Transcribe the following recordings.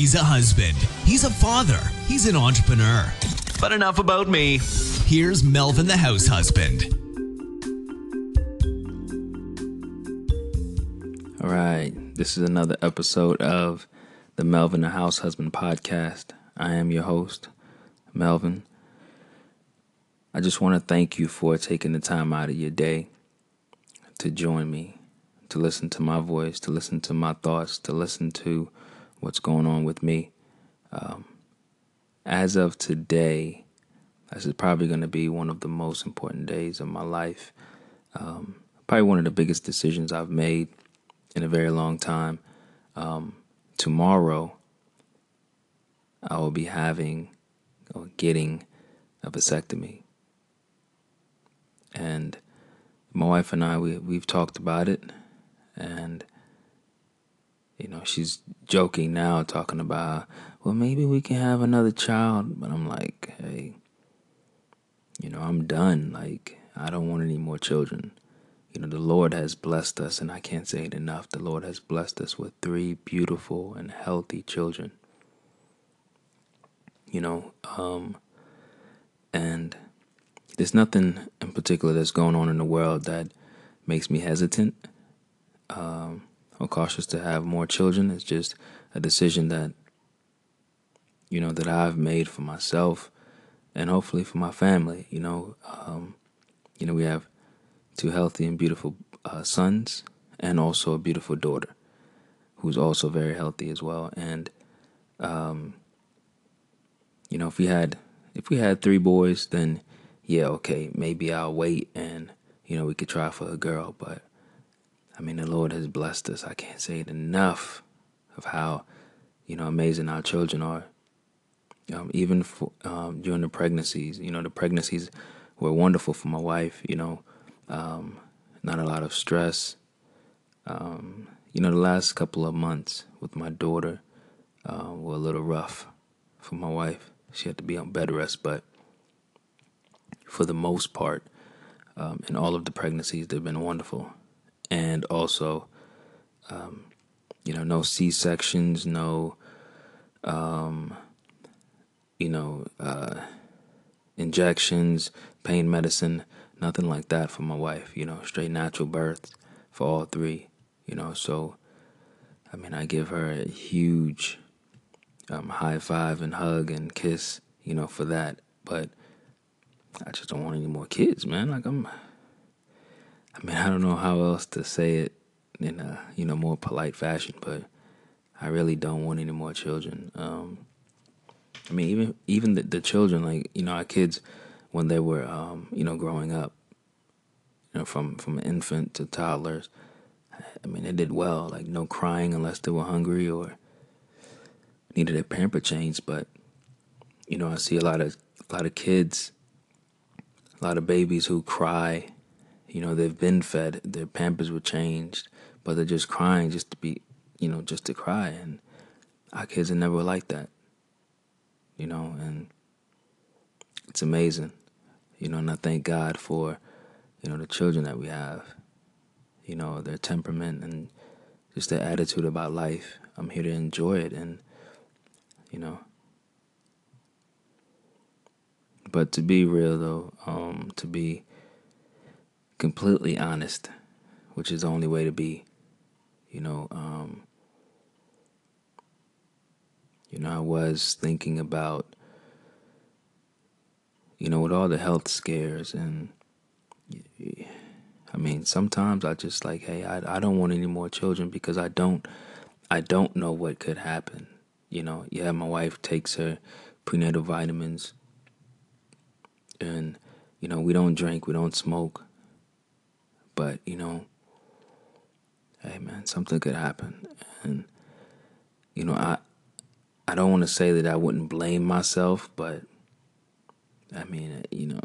He's a husband. He's a father. He's an entrepreneur. But enough about me. Here's Melvin the house husband. All right, this is another episode of the Melvin the House Husband podcast. I am your host, Melvin. I just want to thank you for taking the time out of your day to join me, to listen to my voice, to listen to my thoughts, to listen to what's going on with me. Um, as of today, this is probably going to be one of the most important days of my life. Um, probably one of the biggest decisions I've made in a very long time. Um, tomorrow, I will be having or getting a vasectomy. And my wife and I, we, we've talked about it. And, you know, she's joking now, talking about, well, maybe we can have another child. But I'm like, hey, you know, I'm done. Like, I don't want any more children. You know, the Lord has blessed us, and I can't say it enough. The Lord has blessed us with three beautiful and healthy children. You know, um, and there's nothing in particular that's going on in the world that makes me hesitant um, or cautious to have more children. It's just a decision that, you know, that I've made for myself and hopefully for my family. You know, um, you know, we have two healthy and beautiful uh, sons, and also a beautiful daughter, who's also very healthy as well. And, um, you know, if we had if we had three boys, then yeah, okay, maybe I'll wait and you know we could try for a girl. But I mean, the Lord has blessed us. I can't say it enough of how you know amazing our children are. Um, even for, um, during the pregnancies, you know, the pregnancies were wonderful for my wife. You know, um, not a lot of stress. Um, you know, the last couple of months with my daughter uh, were a little rough for my wife. She had to be on bed rest, but for the most part, um, in all of the pregnancies, they've been wonderful. And also, um, you know, no C sections, no, um, you know, uh, injections, pain medicine nothing like that for my wife, you know, straight natural birth for all three, you know. So, I mean, I give her a huge um, high five and hug and kiss, you know, for that. But I just don't want any more kids, man. Like, I'm, I mean, I don't know how else to say it in a, you know, more polite fashion, but I really don't want any more children. Um, I mean, even even the, the children, like you know, our kids, when they were, um, you know, growing up, you know, from from infant to toddlers. I mean, they did well. Like no crying unless they were hungry or needed a pamper change. But you know, I see a lot of a lot of kids, a lot of babies who cry. You know, they've been fed, their pampers were changed, but they're just crying just to be, you know, just to cry. And our kids are never like that. You know, and it's amazing you know, and I thank God for, you know, the children that we have, you know, their temperament and just their attitude about life. I'm here to enjoy it and, you know. But to be real though, um, to be completely honest, which is the only way to be, you know, um, you know, I was thinking about you know, with all the health scares and I mean, sometimes I just like, hey, I I don't want any more children because I don't I don't know what could happen. You know, yeah, my wife takes her prenatal vitamins and you know, we don't drink, we don't smoke. But, you know, hey man, something could happen. And you know, I I don't want to say that I wouldn't blame myself, but I mean, you know,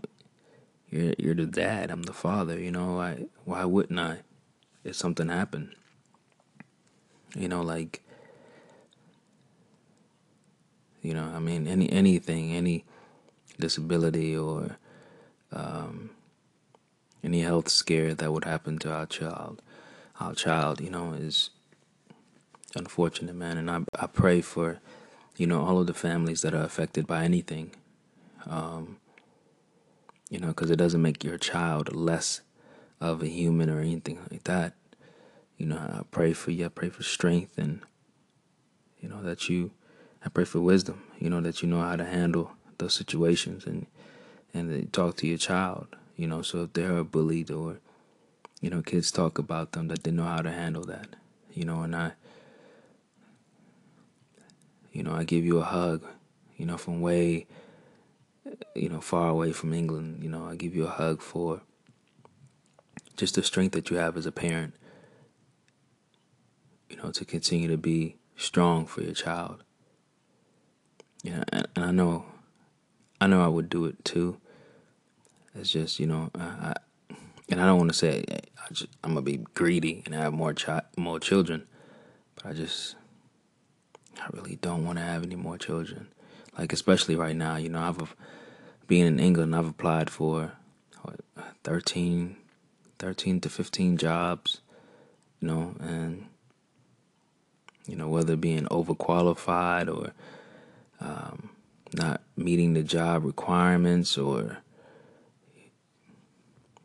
you're you're the dad. I'm the father. You know, why why wouldn't I? If something happened, you know, like, you know, I mean, any anything, any disability or um, any health scare that would happen to our child, our child, you know, is unfortunate, man. And I I pray for you know, all of the families that are affected by anything. Um, you know, because it doesn't make your child less of a human or anything like that. You know, I pray for you. I pray for strength and, you know, that you, I pray for wisdom, you know, that you know how to handle those situations and, and talk to your child, you know, so if they're bullied or, you know, kids talk about them, that they know how to handle that, you know, and I, you know, I give you a hug, you know, from way, you know, far away from England, you know, I give you a hug for just the strength that you have as a parent, you know, to continue to be strong for your child. Yeah, and, and I know, I know I would do it too. It's just, you know, I, I and I don't want to say I just, I'm gonna be greedy and have more chi- more children, but I just, I really don't want to have any more children. Like especially right now, you know, I've being in England, I've applied for what, 13, 13 to 15 jobs, you know, and, you know, whether being overqualified or um, not meeting the job requirements or,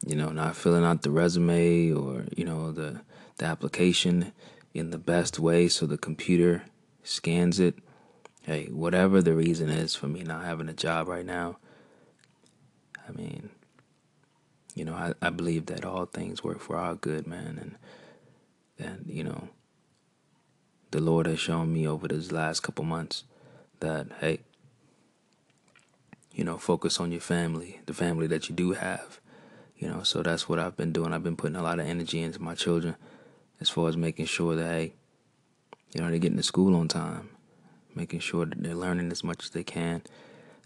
you know, not filling out the resume or, you know, the, the application in the best way so the computer scans it. Hey, whatever the reason is for me not having a job right now, I mean, you know, I, I believe that all things work for our good, man, and and you know, the Lord has shown me over this last couple months that hey, you know, focus on your family, the family that you do have, you know. So that's what I've been doing. I've been putting a lot of energy into my children, as far as making sure that hey, you know, they're getting to school on time, making sure that they're learning as much as they can,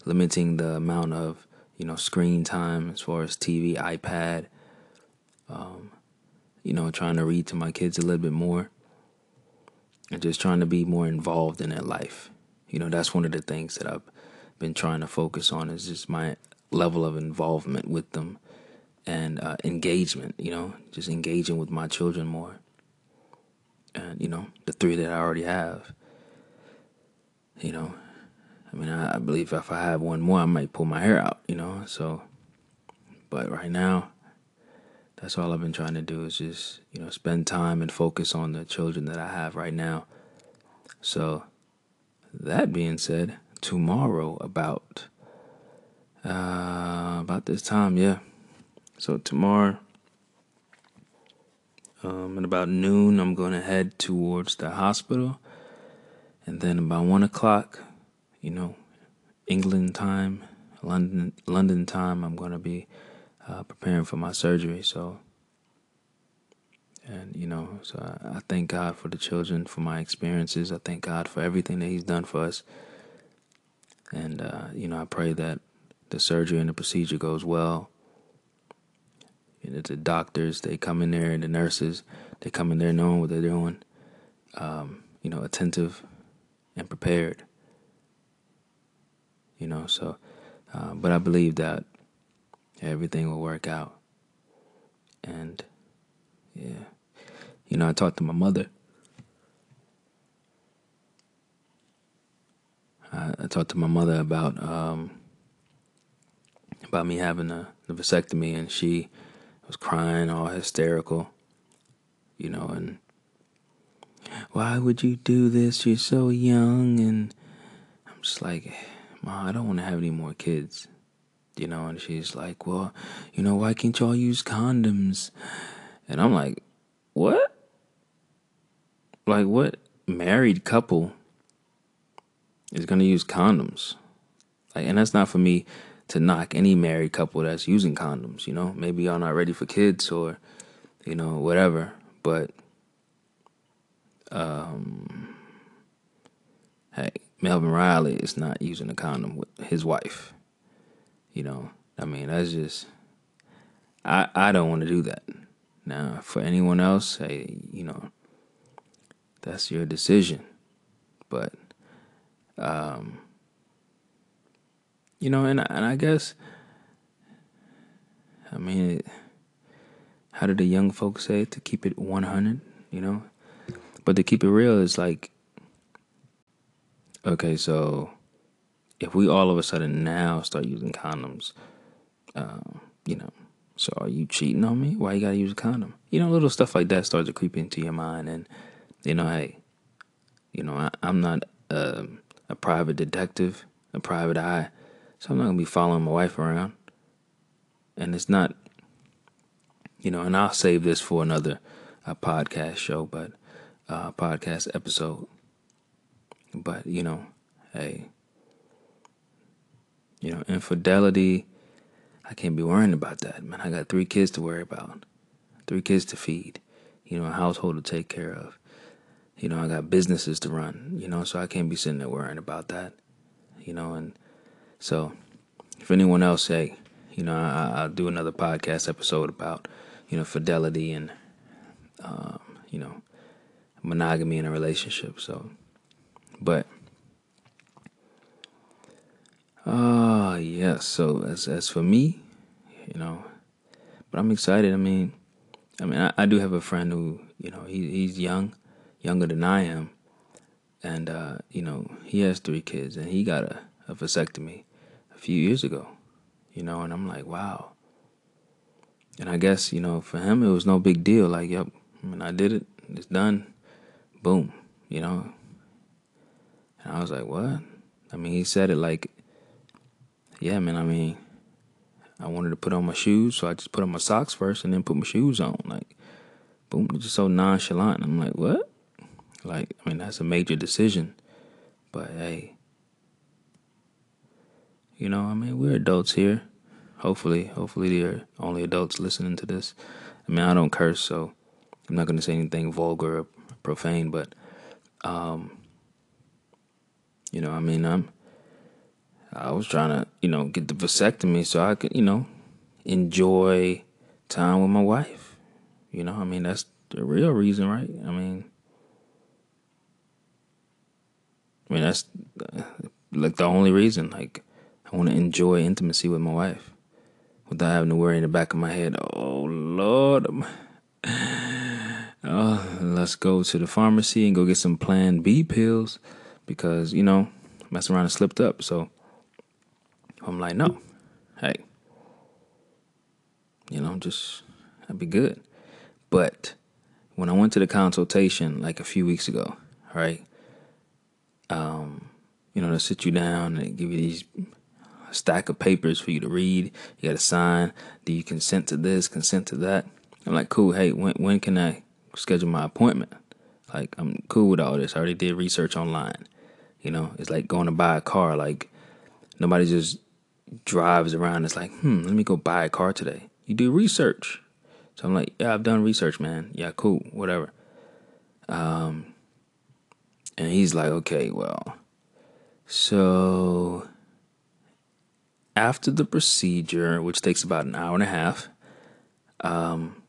limiting the amount of you know, screen time as far as TV, iPad. Um, you know, trying to read to my kids a little bit more and just trying to be more involved in their life. You know, that's one of the things that I've been trying to focus on is just my level of involvement with them and uh, engagement, you know, just engaging with my children more. And, you know, the three that I already have, you know, I mean, I, I believe if I have one more, I might pull my hair out, you know. So, but right now, that's all I've been trying to do is just you know spend time and focus on the children that I have right now. So, that being said, tomorrow about uh, about this time, yeah. So tomorrow, um, at about noon, I'm gonna head towards the hospital, and then about one o'clock, you know, England time, London London time, I'm going to be uh, preparing for my surgery. So, and you know, so I, I thank God for the children, for my experiences. I thank God for everything that He's done for us. And uh, you know, I pray that the surgery and the procedure goes well. You know, the doctors, they come in there, and the nurses, they come in there knowing what they're doing. Um, you know, attentive and prepared you know. So, uh, but I believe that everything will work out. And yeah, you know, I talked to my mother. I, talked to my mother about um, about me having a vasectomy, and she was crying, all hysterical, you know, and why would you do this? You're so young, and I'm just like Ma, I don't want to have any more kids. You know, and she's like, Well, you know, why can't y'all use condoms? And I'm like, What? Like, what married couple is going to use condoms? Like, and that's not for me to knock any married couple that's using condoms, you know? Maybe y'all not ready for kids or, you know, whatever. But, um, hey, Melvin Riley is not using a condom with his wife. You know, I mean, that's just I I don't want to do that. Now, for anyone else, hey, you know, that's your decision. But um you know, and and I guess I mean, how did the young folks say it? To keep it 100, you know? But to keep it real is like Okay, so if we all of a sudden now start using condoms, um, you know, so are you cheating on me? Why you gotta use a condom? You know, little stuff like that starts to creep into your mind, and you know, hey, you know, I, am not a, a private detective, a private eye, so I'm not gonna be following my wife around, and it's not, you know, and I'll save this for another uh, podcast show, but uh, podcast episode. But you know, hey, you know, infidelity I can't be worrying about that, man. I got three kids to worry about, three kids to feed, you know, a household to take care of. You know, I got businesses to run, you know, so I can't be sitting there worrying about that, you know. And so, if anyone else say, you know, I, will do another podcast episode about, you know, fidelity and, um, you know, monogamy in a relationship. So, but Ah, uh, yes. So as as for me, you know, but I'm excited. I mean, I mean, I, I do have a friend who, you know, he he's young, younger than I am, and uh, you know, he has three kids, and he got a, a vasectomy few years ago, you know, and I'm like, wow. And I guess you know, for him, it was no big deal. Like, yep, I mean, I did it. It's done. Boom. You know. And I was like, what? I mean, he said it like yeah, man, I mean, I wanted to put on my shoes, so I just put on my socks first and then put my shoes on. Like, boom, just so nonchalant. I'm like, what? Like, I mean, that's a major decision. But hey, you know, I mean, we're adults here. Hopefully, hopefully, there are only adults listening to this. I mean, I don't curse, so I'm not going to say anything vulgar or profane, but, um, you know, I mean, I'm I was trying to, you know, get the vasectomy so I could, you know, enjoy time with my wife. You know, I mean, that's the real reason, right? I mean, I mean, that's uh, like the only reason. Like, I want to enjoy intimacy with my wife without having to worry in the back of my head, oh, Lord. Oh, let's go to the pharmacy and go get some Plan B pills because, you know, mess around and slipped up. So, I'm like, no, hey, you know, just I'd be good. But when I went to the consultation like a few weeks ago, right? Um, you know, they sit you down and give you these stack of papers for you to read. You got to sign. Do you consent to this? Consent to that? I'm like, cool. Hey, when when can I schedule my appointment? Like, I'm cool with all this. I already did research online. You know, it's like going to buy a car. Like, nobody just drives around. It's like, hmm, let me go buy a car today. You do research. So I'm like, yeah, I've done research, man. Yeah, cool, whatever. Um, and he's like, okay, well, so after the procedure, which takes about an hour and a half, um,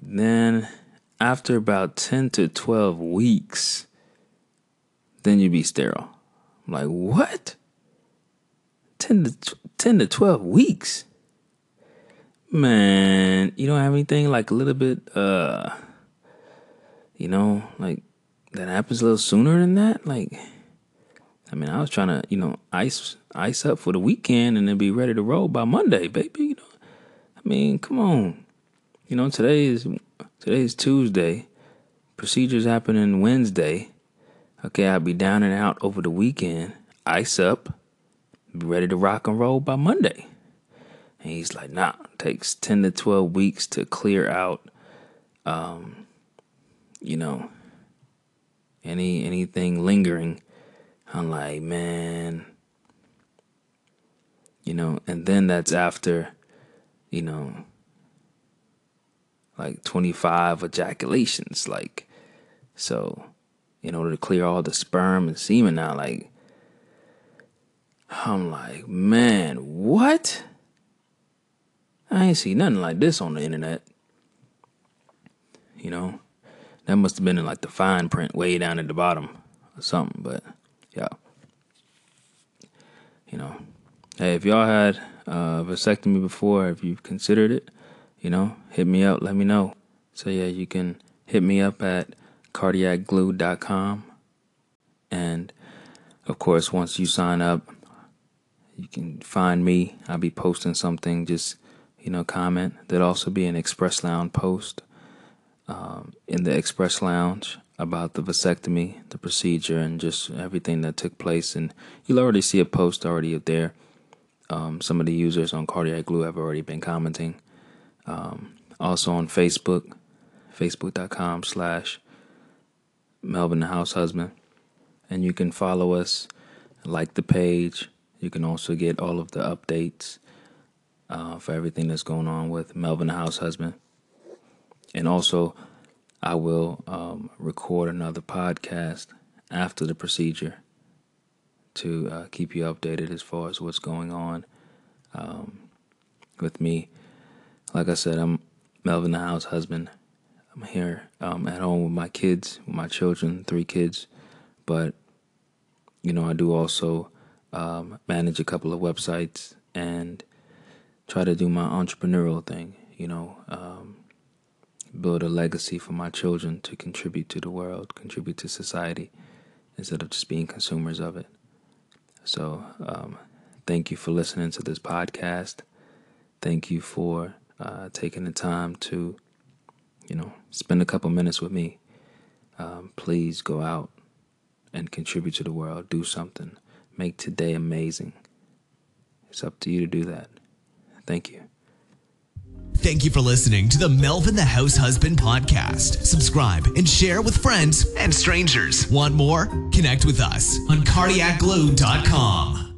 then after about 10 to 12 weeks, then you'd be sterile. I'm like, what? 10 to 10 to 12 weeks. Man, you don't have anything like a little bit uh you know, like that happens a little sooner than that? Like I mean, I was trying to, you know, ice ice up for the weekend and then be ready to roll by Monday, baby, you know. I mean, come on. You know, today is today is Tuesday. Procedures happening Wednesday. Okay, I'll be down and out over the weekend. Ice up be ready to rock and roll by Monday. And he's like, nah, takes 10 to 12 weeks to clear out, um, you know, any anything lingering. I'm like, man, you know, and then that's after, you know, like 25 ejaculations. Like, so in order to clear all the sperm and semen out, like, I'm like, man, what? I ain't see nothing like this on the internet. You know, that must have been in like the fine print way down at the bottom or something. But yeah, you know, hey, if y'all had uh, vasectomy before, if you've considered it, you know, hit me up, let me know. So yeah, you can hit me up at cardiacglue.com and of course, once you sign up, you can find me. I'll be posting something. Just you know, comment. There'll also be an Express Lounge post um, in the Express Lounge about the vasectomy, the procedure, and just everything that took place. And you'll already see a post already up there. Um, some of the users on Cardiac Glue have already been commenting. Um, also on Facebook, facebook.com slash Melvin the House Husband. And you can follow us, like the page. You can also get all of the updates uh, for everything that's going on with Melvin the House Husband. And also, I will um, record another podcast after the procedure to uh, keep you updated as far as what's going on um, with me. Like I said, I'm Melvin the house husband. I'm here um, at home with my kids, with my children, three kids. But, you know, I do also um, manage a couple of websites and try to do my entrepreneurial thing, you know, um, build a legacy for my children to contribute to the world, contribute to society, instead of just being consumers of it. So, um, thank you for listening to this podcast. Thank you for uh, taking the time to, you know, spend a couple minutes with me. Um, please go out and contribute to the world. Do something. Make today amazing. It's up to you to do that. Thank you. Thank you for listening to the Melvin the House Husband podcast. Subscribe and share with friends and strangers. Want more? Connect with us on cardiacglue.com.